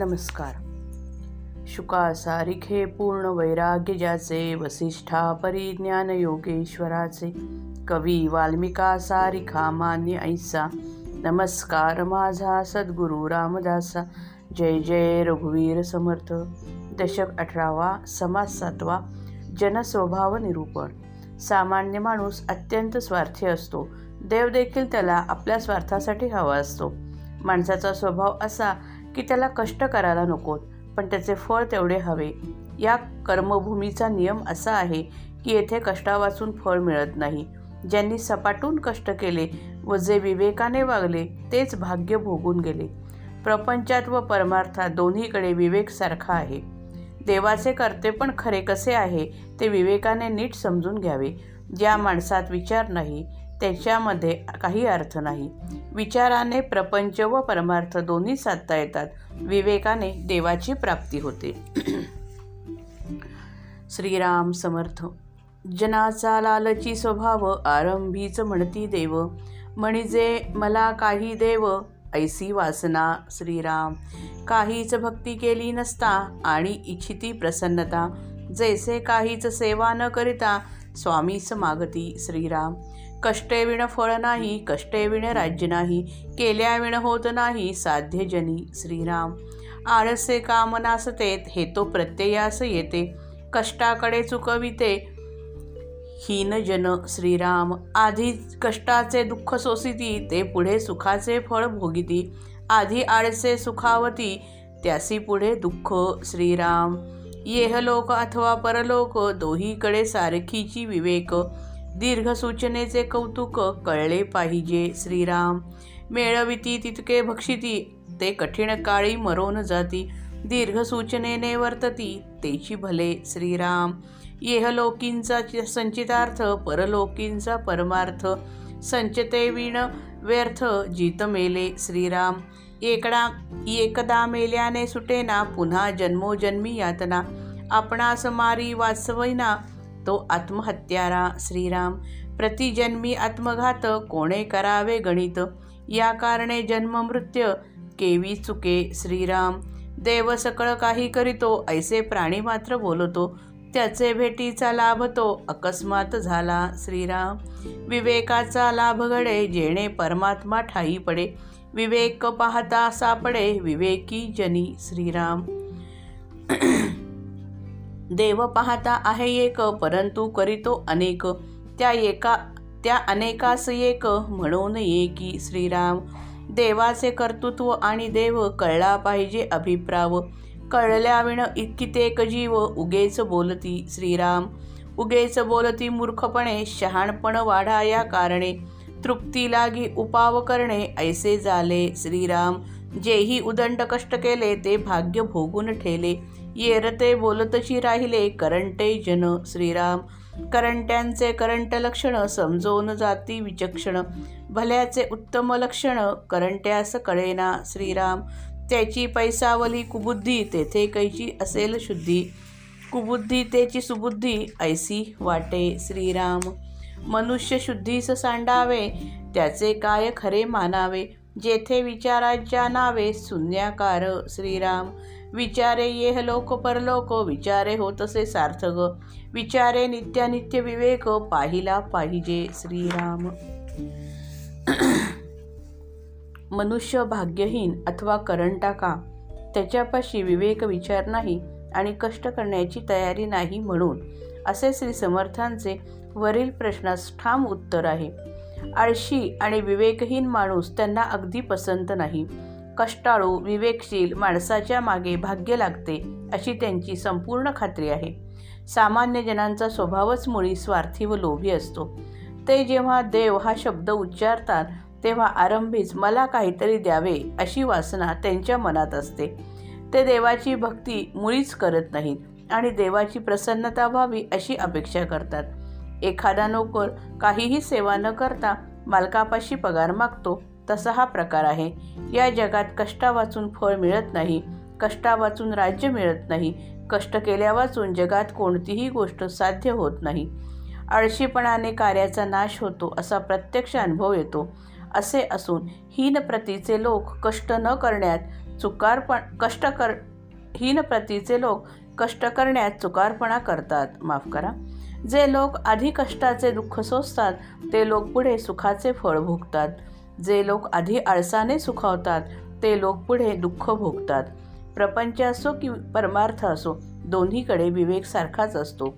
नमस्कार. शुका सारिखे पूर्ण वैराग्य ज्याचे वसिष्ठा परिज्ञान योगेश्वराचे कवी वाल्मिका सारिखा मान्य ऐसा. नमस्कार माझा सद्गुरू रामदासा. जय जय रघुवीर समर्थ. दशक अठरावा समाज सातवा जनस्वभाव निरूपण. सामान्य माणूस अत्यंत स्वार्थी असतो. देव देखील त्याला आपल्या स्वार्थासाठी हवा असतो. माणसाचा स्वभाव असा की त्याला कष्ट करायला नकोत पण त्याचे फळ तेवढे हवे. या कर्मभूमीचा नियम असा आहे की येथे कष्टावाचून फळ मिळत नाही. ज्यांनी सपाटून कष्ट केले व जे विवेकाने वागले तेच भाग्य भोगून गेले. प्रपंचात व परमार्थात दोन्हीकडे विवेक सारखा आहे. देवाचे कर्ते पण खरे कसे आहे ते विवेकाने नीट समजून घ्यावे. ज्या माणसात विचार नाही त्याच्यामध्ये काही अर्थ नाही. विचाराने प्रपंच व परमार्थ दोन्ही साधता येतात. विवेकाने देवाची प्राप्ती होते. श्रीराम समर्थ. जनाचा लालची स्वभाव आरंभीच म्हणती देव. म्हणजे मला काही देव ऐसी वासना श्रीराम. काहीच भक्ती केली नसता आणि इच्छिती प्रसन्नता. जैसे काहीच सेवा न करिता स्वामीच मागती श्रीराम. कष्टे विण फळ नाही कष्टे विण राज्य नाही केल्याविण होत नाही साध्य जनी श्रीराम. आळसे कामनासतेत हे तो प्रत्ययास येते. कष्टाकडे चुकविते हीन जन श्रीराम. आधी कष्टाचे दुःख सोसिती ते पुढे सुखाचे फळ भोगिती. आधी आळसे सुखावती त्यासी पुढे दुःख श्रीराम. येहलोक अथवा परलोक दोहीकडे सारखीची विवेक. दीर्घसूचनेचे कौतुक कळले पाहिजे श्रीराम. मेळविती तितके भक्षिती ते कठीण काळी मरोन जाती. दीर्घसूचनेने वर्तती तेची भले श्रीराम. येहलोकींचा संचितार्थ परलोकींचा परमार्थ. संचते विण व्यर्थ जित मेले श्रीराम. एकदा एकदा मेल्याने सुटेना पुन्हा जन्मोजन्मी यातना. आपणास मारी वाचवैना तो आत्महत्यारा श्रीराम. प्रतिजन्मी आत्मघात कोणे करावे गणित? या कारणे जन्म मृत्य केवी चुके श्रीराम. देव सकळ काही करीतो ऐसे प्राणी मात्र बोलतो. त्याचे भेटीचा लाभ तो अकस्मात झाला श्रीराम. विवेकाचा लाभ घडे जेणे परमात्मा ठाई पडे. विवेक पाहता सापडे विवेकी जनी श्रीराम. देव पाहता आहे एक परंतु करीतो अनेक. त्या एका त्या अनेकास एक म्हणून एकी श्रीराम. देवाचे कर्तृत्व आणि देव कळला पाहिजे अभिप्राव. कळल्याविण इतकितेक जीव उगेच बोलती श्रीराम. उगेच बोलती मूर्खपणे शहाणपण वाढा या कारणे. तृप्ती लागी उपाव करणे ऐसे झाले श्रीराम. जेही उदंड कष्ट केले ते भाग्य भोगून ठेले. येरते बोलतशी राहिले करंटे जन श्रीराम. करंट्यांचे करंट लक्षण समजवून जाती विचक्षण. भल्याचे उत्तम लक्षण करंट्यास कळेना श्रीराम. त्याची पैसावली कुबुद्धी तेथे कैची असेल शुद्धी. कुबुद्धी त्याची सुबुद्धी ऐसी वाटे श्रीराम. मनुष्य शुद्धीस सांडावे त्याचे काय खरे मानावे? जेथे विचाराच्या नावे शून्याकार श्रीराम. विचारे येह लोक परलोक विचारे होतसे सार्थक. विचारे नित्यानित्य विवेक पाहिला पाहिजे श्रीराम. मनुष्य भाग्यहीन अथवा करंटा का त्याच्यापाशी विवेक विचार नाही आणि कष्ट करण्याची तयारी नाही म्हणून असे श्री समर्थांचे वरील प्रश्नास ठाम उत्तर आहे. आळशी आणि विवेकहीन माणूस त्यांना अगदी पसंत नाही. कष्टाळू विवेकशील माणसाच्या मागे भाग्य लागते अशी त्यांची संपूर्ण खात्री आहे. सामान्य जनांचा स्वभावच मुळी स्वार्थी व लोभी असतो. ते जेव्हा देव हा शब्द उच्चारतात तेव्हा आरंभीच मला काहीतरी द्यावे अशी वासना त्यांच्या मनात असते. ते देवाची भक्ती मुळीच करत नाहीत आणि देवाची प्रसन्नता व्हावी अशी अपेक्षा करतात. एखादा नोकर काहीही सेवा न करता मालकापाशी पगार मागतो तसा हा प्रकार आहे. या जगात कष्टा वाचून फळ मिळत नाही कष्टा वाचून राज्य मिळत नाही कष्ट केल्या वाचून जगात कोणतीही गोष्ट साध्य होत नाही. आळशीपणाने कार्याचा नाश होतो असा प्रत्यक्ष अनुभव येतो. असे असून हीन प्रतीचे लोक कष्ट न करण्यात चुकारपण कष्ट कर हीन प्रतीचे लोक कष्ट करण्यात चुकारपणा करतात. माफ करा. जे लोक आधी कष्टाचे दुःख सोसतात ते लोक पुढे सुखाचे फळ भोगतात. जे लोक आधी आळसाने सुखावतात ते लोक पुढे दुःख भोगतात. प्रपंच असो की परमार्थ असो दोन्हीकडे विवेक सारखाच असतो.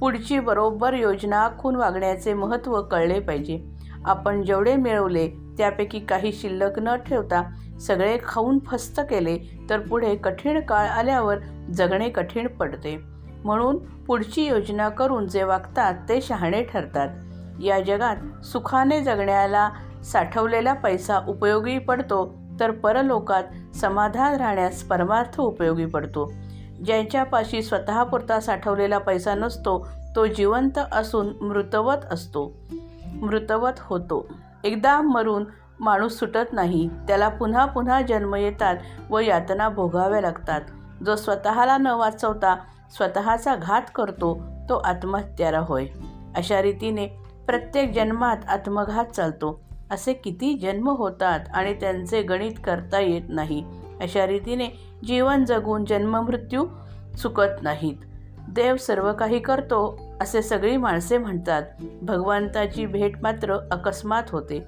पुढची बरोबर योजना आखून वागण्याचे महत्त्व कळले पाहिजे. आपण जेवढे मिळवले त्यापैकी काही शिल्लक न ठेवता सगळे खाऊन फस्त केले तर पुढे कठीण काळ आल्यावर जगणे कठीण पडते. म्हणून पुढची योजना करून जे वागतात ते शहाणे ठरतात. या जगात सुखाने जगण्याला साठवलेला पैसा उपयोगी पडतो तर परलोकात समाधान राहण्यास परमार्थ उपयोगी पडतो. ज्यांच्यापाशी स्वतःपुरता साठवलेला पैसा नसतो तो जिवंत असून मृतवत असतो. मृतवत होतो. एकदा मरून माणूस सुटत नाही त्याला पुन्हा पुन्हा जन्म येतात व यातना भोगाव्या लागतात. जो स्वतःला न वाचवता स्वतःचा घात करतो तो आत्महत्यारा होय. अशा रीतीने प्रत्येक जन्मात आत्मघात चालतो. असे किती जन्म होतात आणि त्यांचे गणित करता येत नाही. अशा रीतीने जीवन जगून जन्ममृत्यू चुकत नाहीत. देव सर्व काही करतो असे सगळी माणसे म्हणतात. भगवंताची भेट मात्र अकस्मात होते.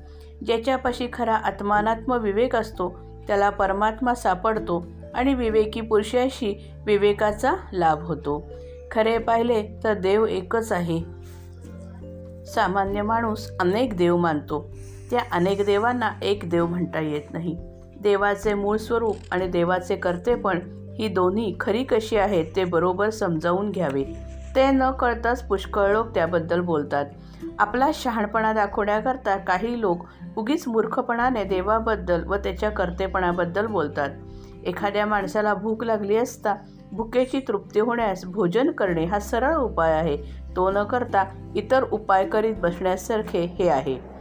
ज्याच्यापाशी खरा आत्मानात्म विवेक असतो त्याला परमात्मा सापडतो आणि विवेकी पुरुषाशी विवेकाचा लाभ होतो. खरे पाहिले तर देव एकच आहे. सामान्य माणूस अनेक देव मानतो. त्या अनेक देवांना एक देव म्हणता येत नाही. देवाचे मूळ स्वरूप आणि देवाचे कर्तेपण ही दोन्ही खरी कशी आहेत ते बरोबर समजावून घ्यावे. ते न कळताच पुष्कळ लोक त्याबद्दल बोलतात. आपला शहाणपणा दाखवण्याकरता काही लोक उगीच मूर्खपणाने देवाबद्दल व त्याच्या कर्तेपणाबद्दल बोलतात. एखाद्या माणसाला भूक लागली असता भुकेची तृप्ती होण्यास भोजन करणे हा सरळ उपाय आहे. तो न करता इतर उपाय करीत बसण्यासारखे हे आहे.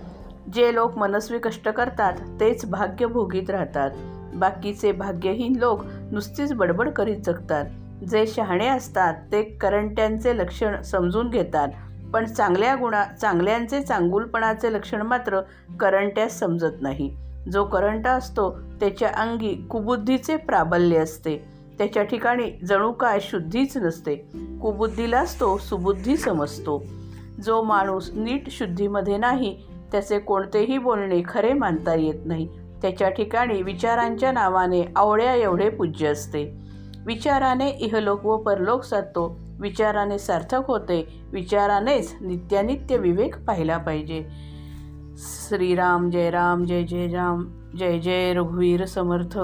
जे लोक मनस्वी कष्ट करतात तेच भाग्य भोगीत राहतात. बाकीचे भाग्यहीन लोक नुसतीच बडबड करीत जगतात. जे शहाणे असतात ते करंट्यांचे लक्षण समजून घेतात. पण चांगल्या गुणा चांगल्यांचे चांगुलपणाचे लक्षण मात्र करंट्यास समजत नाही. जो करंट असतो त्याच्या अंगी कुबुद्धीचे प्राबल्य असते. त्याच्या ठिकाणी जणू काय शुद्धीच नसते. कुबुद्धीलाच तो सुबुद्धी समजतो. जो माणूस नीट शुद्धीमध्ये नाही त्याचे कोणतेही बोलणे खरे मानता येत नाही. त्याच्या ठिकाणी विचारांच्या नावाने आवड्या एवढे पूज्य असते. विचाराने इहलोक व परलोक साधतो. विचाराने सार्थक होते. विचारानेच नित्यानित्य विवेक पाहिला पाहिजे. श्रीराम जय राम जय जय राम जय जय रघुवीर समर्थ.